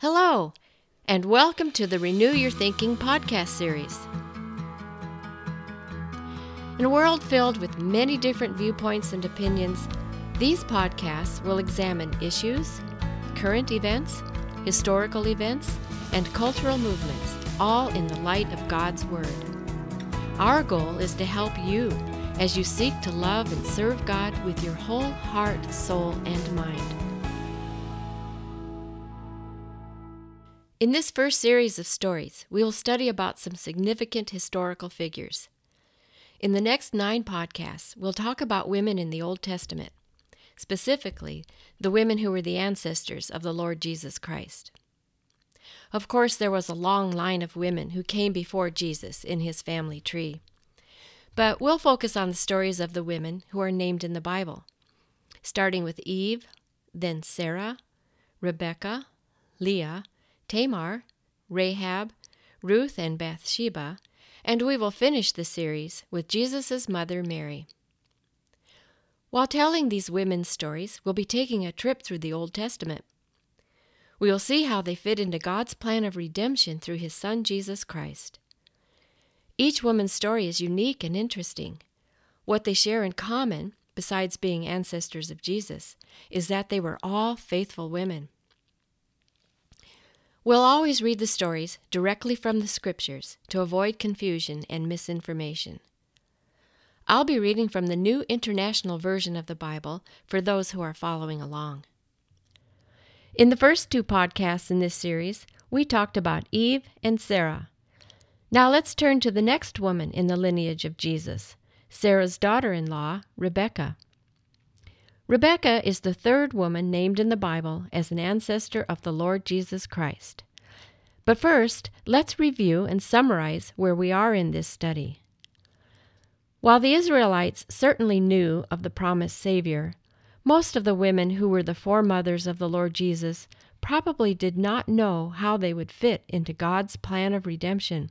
Hello, and welcome to the Renew Your Thinking podcast series. In a world filled with many different viewpoints and opinions, these podcasts will examine issues, current events, historical events, and cultural movements, all in the light of God's Word. Our goal is to help you as you seek to love and serve God with your whole heart, soul, and mind. In this first series of stories, we will study about some significant historical figures. In the next nine podcasts, we'll talk about women in the Old Testament, specifically, the women who were the ancestors of the Lord Jesus Christ. Of course, there was a long line of women who came before Jesus in his family tree. But we'll focus on the stories of the women who are named in the Bible, starting with Eve, then Sarah, Rebekah, Leah, Tamar, Rahab, Ruth, and Bathsheba, and we will finish the series with Jesus' mother Mary. While telling these women's stories, we'll be taking a trip through the Old Testament. We will see how they fit into God's plan of redemption through His Son Jesus Christ. Each woman's story is unique and interesting. What they share in common, besides being ancestors of Jesus, is that they were all faithful women. We'll always read the stories directly from the scriptures to avoid confusion and misinformation. I'll be reading from the New International Version of the Bible for those who are following along. In the first two podcasts in this series, we talked about Eve and Sarah. Now let's turn to the next woman in the lineage of Jesus, Sarah's daughter in law, Rebekah. Rebekah is the third woman named in the Bible as an ancestor of the Lord Jesus Christ. But first, let's review and summarize where we are in this study. While the Israelites certainly knew of the promised Savior, most of the women who were the foremothers of the Lord Jesus probably did not know how they would fit into God's plan of redemption.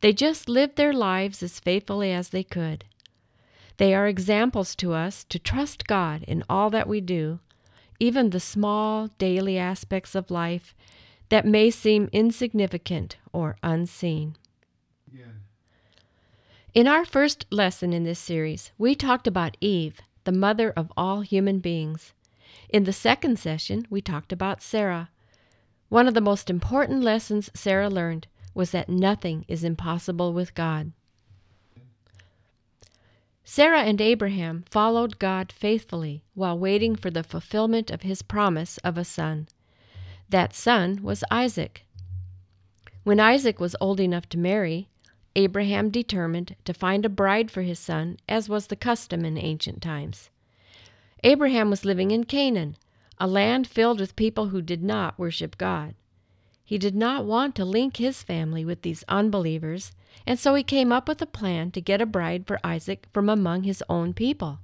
They just lived their lives as faithfully as they could. They are examples to us to trust God in all that we do, even the small daily aspects of life that may seem insignificant or unseen. Yeah. In our first lesson in this series, we talked about Eve, the mother of all human beings. In the second session, we talked about Sarah. One of the most important lessons Sarah learned was that nothing is impossible with God. Sarah and Abraham followed God faithfully while waiting for the fulfillment of his promise of a son. That son was Isaac. When Isaac was old enough to marry, Abraham determined to find a bride for his son, as was the custom in ancient times. Abraham was living in Canaan, a land filled with people who did not worship God. He did not want to link his family with these unbelievers, and so he came up with a plan to get a bride for Isaac from among his own people.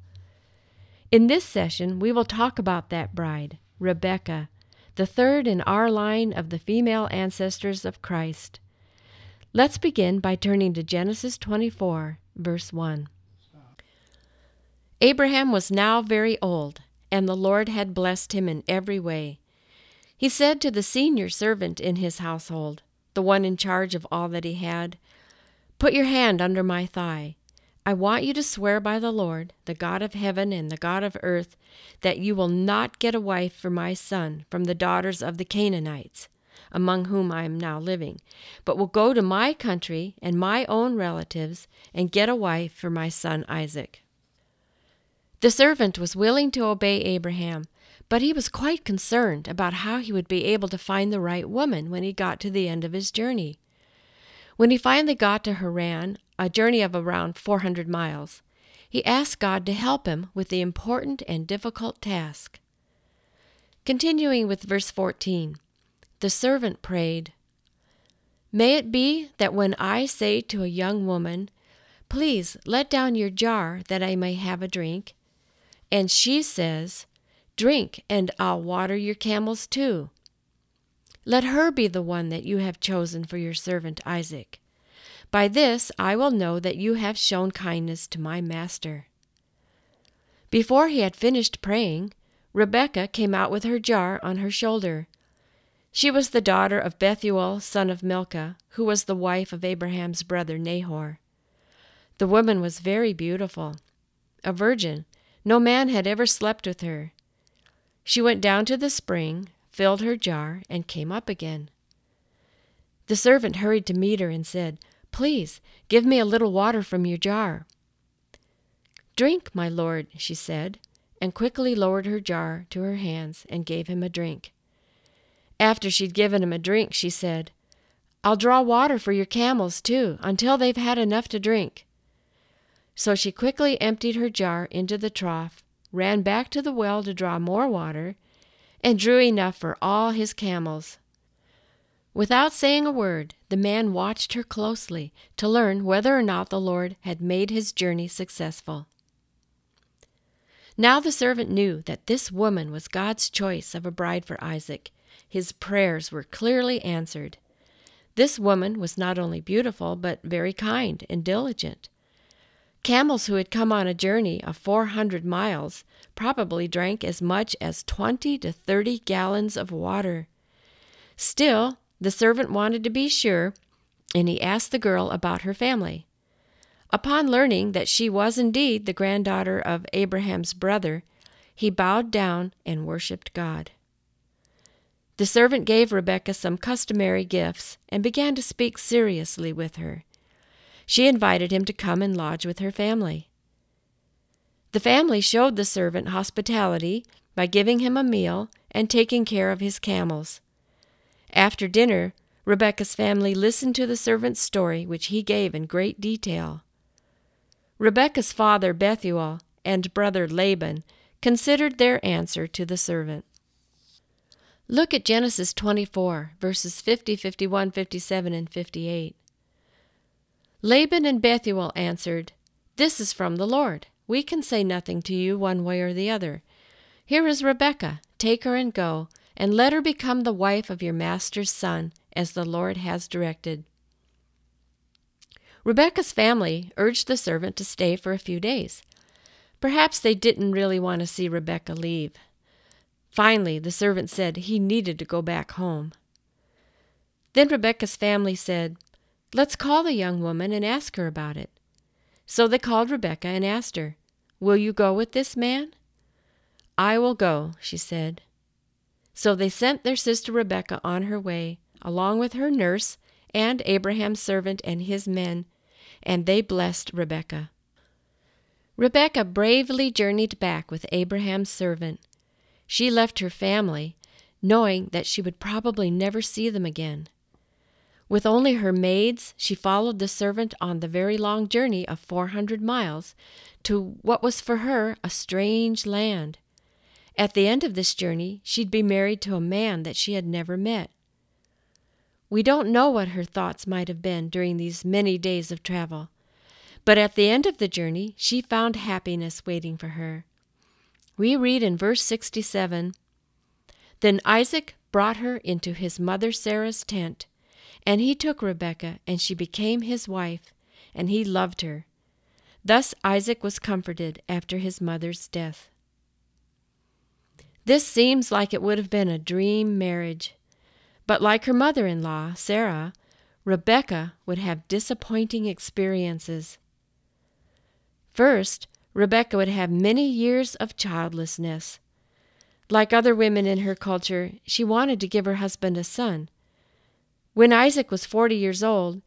In this session, we will talk about that bride, Rebekah, the third in our line of the female ancestors of Christ. Let's begin by turning to Genesis 24, verse 1. Abraham was now very old, and the Lord had blessed him in every way. He said to the senior servant in his household, the one in charge of all that he had, Put your hand under my thigh. I want you to swear by the Lord, the God of heaven and the God of earth, that you will not get a wife for my son from the daughters of the Canaanites, among whom I am now living, but will go to my country and my own relatives and get a wife for my son Isaac. The servant was willing to obey Abraham, but he was quite concerned about how he would be able to find the right woman when he got to the end of his journey. When he finally got to Haran, a journey of around 400 miles, he asked God to help him with the important and difficult task. Continuing with verse 14, the servant prayed, May it be that when I say to a young woman, Please let down your jar that I may have a drink, and she says, Drink, and I'll water your camels too. Let her be the one that you have chosen for your servant Isaac. By this I will know that you have shown kindness to my master. Before he had finished praying, Rebekah came out with her jar on her shoulder. She was the daughter of Bethuel, son of Milcah, who was the wife of Abraham's brother Nahor. The woman was very beautiful, a virgin. No man had ever slept with her. She went down to the spring, filled her jar, and came up again. The servant hurried to meet her and said, Please, give me a little water from your jar. Drink, my lord, she said, and quickly lowered her jar to her hands and gave him a drink. After she'd given him a drink, she said, I'll draw water for your camels, too, until they've had enough to drink. So she quickly emptied her jar into the trough, ran back to the well to draw more water, and drew enough for all his camels. Without saying a word, the man watched her closely to learn whether or not the Lord had made his journey successful. Now the servant knew that this woman was God's choice of a bride for Isaac. His prayers were clearly answered. This woman was not only beautiful, but very kind and diligent. Camels who had come on a journey of 400 miles probably drank as much as 20 to 30 gallons of water. Still, the servant wanted to be sure, and he asked the girl about her family. Upon learning that she was indeed the granddaughter of Abraham's brother, he bowed down and worshipped God. The servant gave Rebekah some customary gifts and began to speak seriously with her. She invited him to come and lodge with her family. The family showed the servant hospitality by giving him a meal and taking care of his camels. After dinner, Rebekah's family listened to the servant's story, which he gave in great detail. Rebekah's father Bethuel and brother Laban considered their answer to the servant. Look at Genesis 24, verses 50, 51, 57, and 58. Laban and Bethuel answered, This is from the Lord. We can say nothing to you one way or the other. Here is Rebekah. Take her and go, and let her become the wife of your master's son, as the Lord has directed. Rebekah's family urged the servant to stay for a few days. Perhaps they didn't really want to see Rebekah leave. Finally, the servant said he needed to go back home. Then Rebekah's family said, Let's call the young woman and ask her about it. So they called Rebekah and asked her, Will you go with this man? I will go, she said. So they sent their sister Rebekah on her way, along with her nurse and Abraham's servant and his men, and they blessed Rebekah. Rebekah bravely journeyed back with Abraham's servant. She left her family, knowing that she would probably never see them again. With only her maids, she followed the servant on the very long journey of 400 miles to what was for her a strange land. At the end of this journey, she'd be married to a man that she had never met. We don't know what her thoughts might have been during these many days of travel, but at the end of the journey, she found happiness waiting for her. We read in verse 67 Then Isaac brought her into his mother Sarah's tent and he took Rebekah, and she became his wife, and he loved her. Thus Isaac was comforted after his mother's death. This seems like it would have been a dream marriage. But like her mother in law, Sarah, Rebekah would have disappointing experiences. First, Rebekah would have many years of childlessness. Like other women in her culture, she wanted to give her husband a son, when Isaac was forty years old,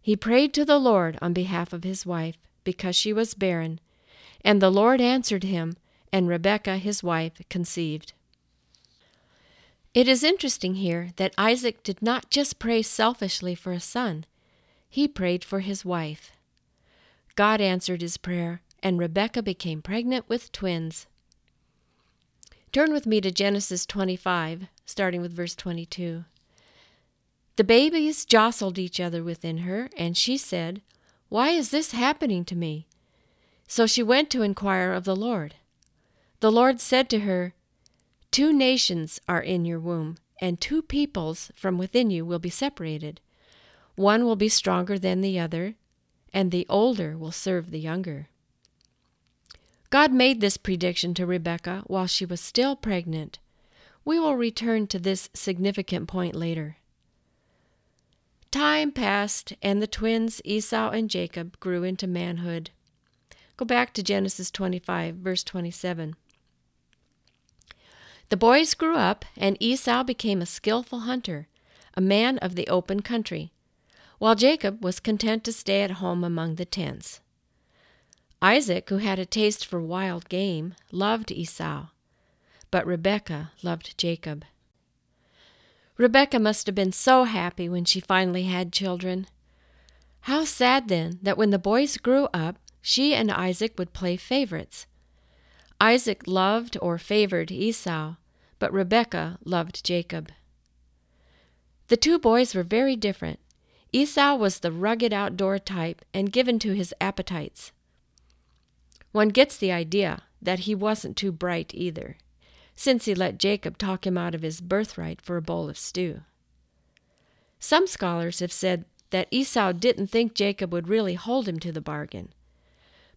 he prayed to the Lord on behalf of his wife, because she was barren, and the Lord answered him, and Rebekah his wife conceived. It is interesting here that Isaac did not just pray selfishly for a son, he prayed for his wife. God answered his prayer, and Rebekah became pregnant with twins. Turn with me to Genesis 25, starting with verse 22. The babies jostled each other within her, and she said, Why is this happening to me? So she went to inquire of the Lord. The Lord said to her, Two nations are in your womb, and two peoples from within you will be separated. One will be stronger than the other, and the older will serve the younger. God made this prediction to Rebekah while she was still pregnant. We will return to this significant point later. Time passed, and the twins Esau and Jacob grew into manhood. Go back to Genesis 25, verse 27. The boys grew up, and Esau became a skillful hunter, a man of the open country, while Jacob was content to stay at home among the tents. Isaac, who had a taste for wild game, loved Esau, but Rebekah loved Jacob. Rebekah must have been so happy when she finally had children. How sad then that when the boys grew up, she and Isaac would play favorites. Isaac loved or favored Esau, but Rebekah loved Jacob. The two boys were very different. Esau was the rugged outdoor type and given to his appetites. One gets the idea that he wasn't too bright either, since he let Jacob talk him out of his birthright for a bowl of stew. Some scholars have said that Esau didn't think Jacob would really hold him to the bargain.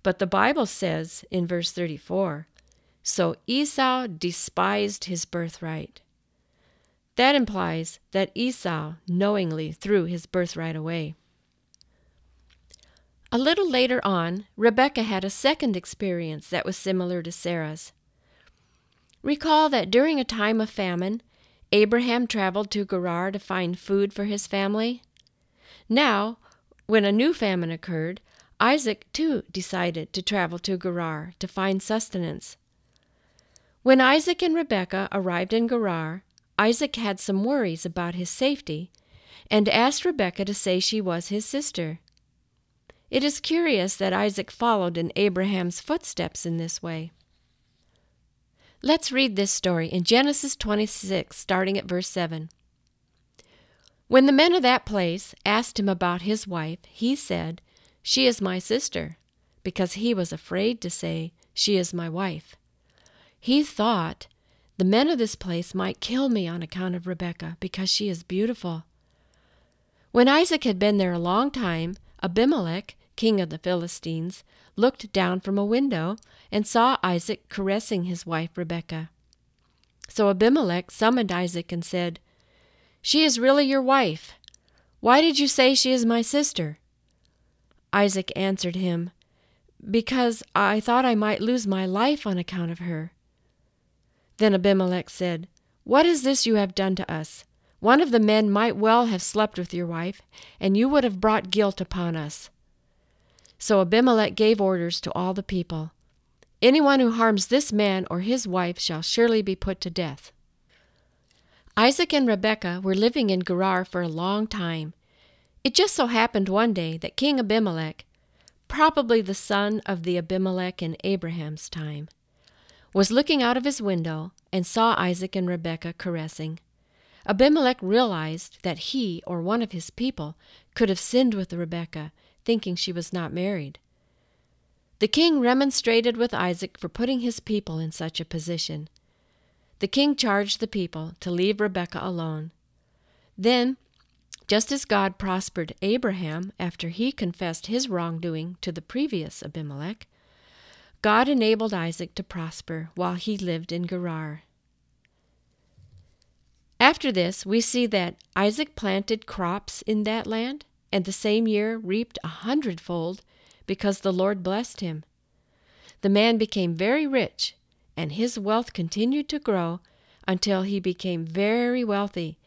But the Bible says in verse 34 So Esau despised his birthright. That implies that Esau knowingly threw his birthright away. A little later on, Rebekah had a second experience that was similar to Sarah's. Recall that during a time of famine, Abraham traveled to Gerar to find food for his family. Now, when a new famine occurred, Isaac too decided to travel to Gerar to find sustenance. When Isaac and Rebekah arrived in Gerar, Isaac had some worries about his safety and asked Rebekah to say she was his sister. It is curious that Isaac followed in Abraham's footsteps in this way. Let's read this story in Genesis 26, starting at verse 7. When the men of that place asked him about his wife, he said, She is my sister, because he was afraid to say, She is my wife. He thought, The men of this place might kill me on account of Rebekah, because she is beautiful. When Isaac had been there a long time, Abimelech, king of the Philistines, looked down from a window and saw Isaac caressing his wife Rebekah. So Abimelech summoned Isaac and said, She is really your wife. Why did you say she is my sister? Isaac answered him, Because I thought I might lose my life on account of her. Then Abimelech said, What is this you have done to us? One of the men might well have slept with your wife, and you would have brought guilt upon us. So Abimelech gave orders to all the people Anyone who harms this man or his wife shall surely be put to death. Isaac and Rebekah were living in Gerar for a long time. It just so happened one day that King Abimelech, probably the son of the Abimelech in Abraham's time, was looking out of his window and saw Isaac and Rebekah caressing. Abimelech realized that he or one of his people could have sinned with Rebekah thinking she was not married. The king remonstrated with Isaac for putting his people in such a position. The king charged the people to leave Rebekah alone. Then, just as God prospered Abraham after he confessed his wrongdoing to the previous Abimelech, God enabled Isaac to prosper while he lived in Gerar. After this, we see that Isaac planted crops in that land and the same year reaped a hundredfold because the Lord blessed him. The man became very rich, and his wealth continued to grow until he became very wealthy.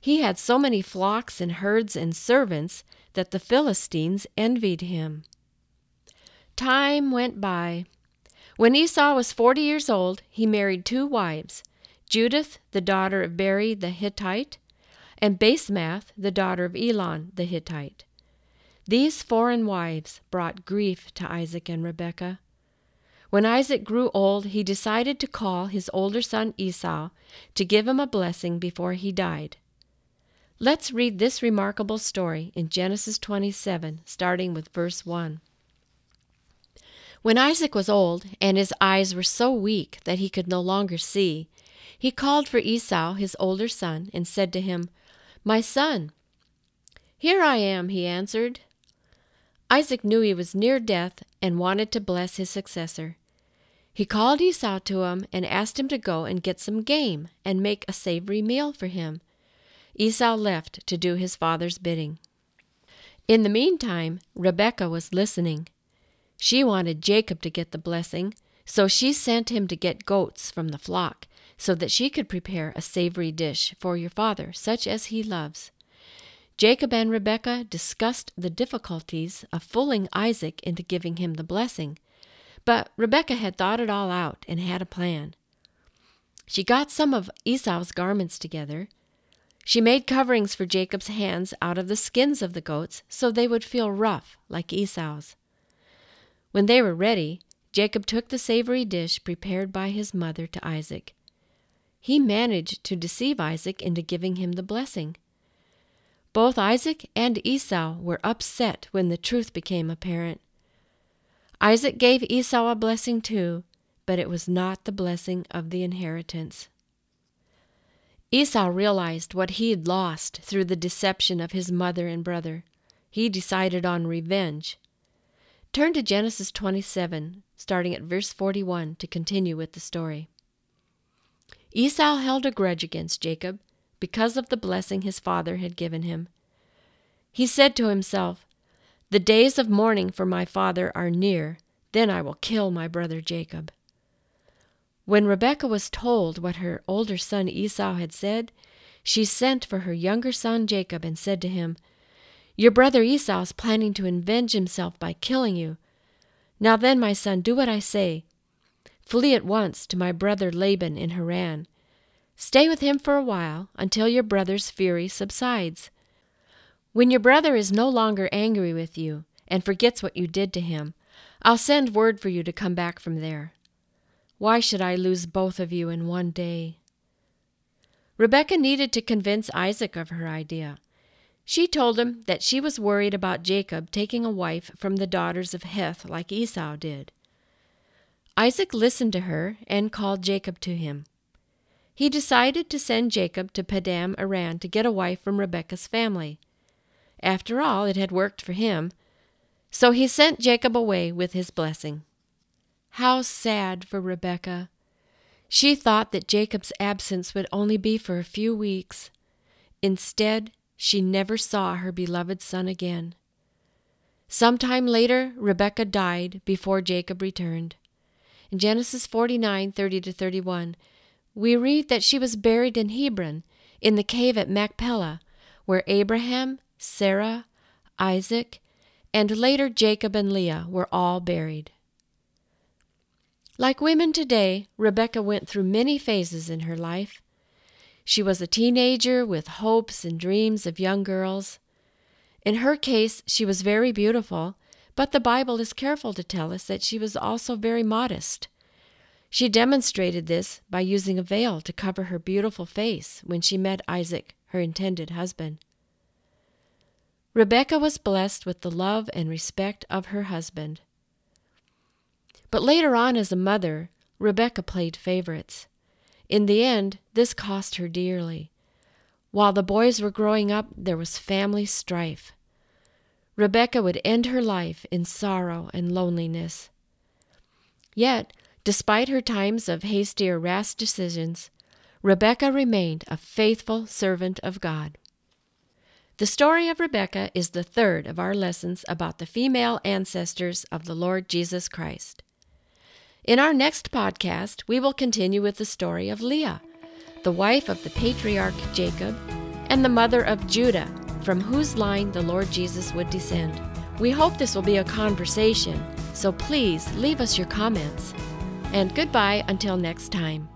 He had so many flocks and herds and servants that the Philistines envied him. Time went by. When Esau was forty years old, he married two wives Judith, the daughter of Beeri the Hittite, and Basemath, the daughter of Elon the Hittite. These foreign wives brought grief to Isaac and Rebekah. When Isaac grew old, he decided to call his older son Esau to give him a blessing before he died. Let's read this remarkable story in Genesis 27, starting with verse 1. When Isaac was old, and his eyes were so weak that he could no longer see, he called for Esau, his older son, and said to him, my son. Here I am, he answered. Isaac knew he was near death and wanted to bless his successor. He called Esau to him and asked him to go and get some game and make a savory meal for him. Esau left to do his father's bidding. In the meantime, Rebekah was listening. She wanted Jacob to get the blessing, so she sent him to get goats from the flock, so that she could prepare a savory dish for your father, such as he loves. Jacob and Rebekah discussed the difficulties of fooling Isaac into giving him the blessing, but Rebekah had thought it all out and had a plan. She got some of Esau's garments together. She made coverings for Jacob's hands out of the skins of the goats so they would feel rough like Esau's. When they were ready, Jacob took the savory dish prepared by his mother to Isaac. He managed to deceive Isaac into giving him the blessing. Both Isaac and Esau were upset when the truth became apparent. Isaac gave Esau a blessing too, but it was not the blessing of the inheritance. Esau realized what he had lost through the deception of his mother and brother. He decided on revenge. Turn to Genesis 27, starting at verse 41 to continue with the story. Esau held a grudge against Jacob because of the blessing his father had given him. He said to himself, The days of mourning for my father are near, then I will kill my brother Jacob. When Rebekah was told what her older son Esau had said, she sent for her younger son Jacob and said to him, Your brother Esau is planning to avenge himself by killing you. Now then, my son, do what I say. Flee at once to my brother Laban in Haran. Stay with him for a while until your brother's fury subsides. When your brother is no longer angry with you and forgets what you did to him, I'll send word for you to come back from there. Why should I lose both of you in one day? Rebekah needed to convince Isaac of her idea. She told him that she was worried about Jacob taking a wife from the daughters of Heth like Esau did. Isaac listened to her and called Jacob to him. He decided to send Jacob to Paddan Aram to get a wife from Rebekah's family. After all, it had worked for him, so he sent Jacob away with his blessing. How sad for Rebekah! She thought that Jacob's absence would only be for a few weeks. Instead, she never saw her beloved son again. Some time later, Rebekah died before Jacob returned. In Genesis 49 30 31, we read that she was buried in Hebron, in the cave at Machpelah, where Abraham, Sarah, Isaac, and later Jacob and Leah were all buried. Like women today, Rebekah went through many phases in her life. She was a teenager with hopes and dreams of young girls. In her case, she was very beautiful, but the Bible is careful to tell us that she was also very modest. She demonstrated this by using a veil to cover her beautiful face when she met Isaac, her intended husband. Rebekah was blessed with the love and respect of her husband. But later on, as a mother, Rebekah played favorites. In the end, this cost her dearly. While the boys were growing up, there was family strife. Rebekah would end her life in sorrow and loneliness. Yet, despite her times of hasty or rash decisions, Rebekah remained a faithful servant of God. The story of Rebekah is the third of our lessons about the female ancestors of the Lord Jesus Christ. In our next podcast, we will continue with the story of Leah, the wife of the patriarch Jacob and the mother of Judah, from whose line the Lord Jesus would descend. We hope this will be a conversation, so please leave us your comments. And goodbye until next time.